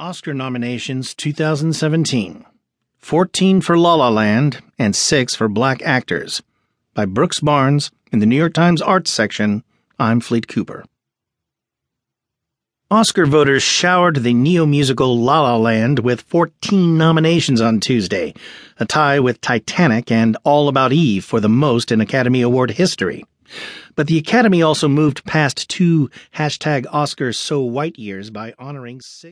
Oscar nominations 2017 14 for La La Land and 6 for Black Actors. By Brooks Barnes in the New York Times Arts section. I'm Fleet Cooper. Oscar voters showered the neo musical La La Land with 14 nominations on Tuesday, a tie with Titanic and All About Eve for the most in Academy Award history. But the Academy also moved past two hashtag Oscars so white years by honoring six.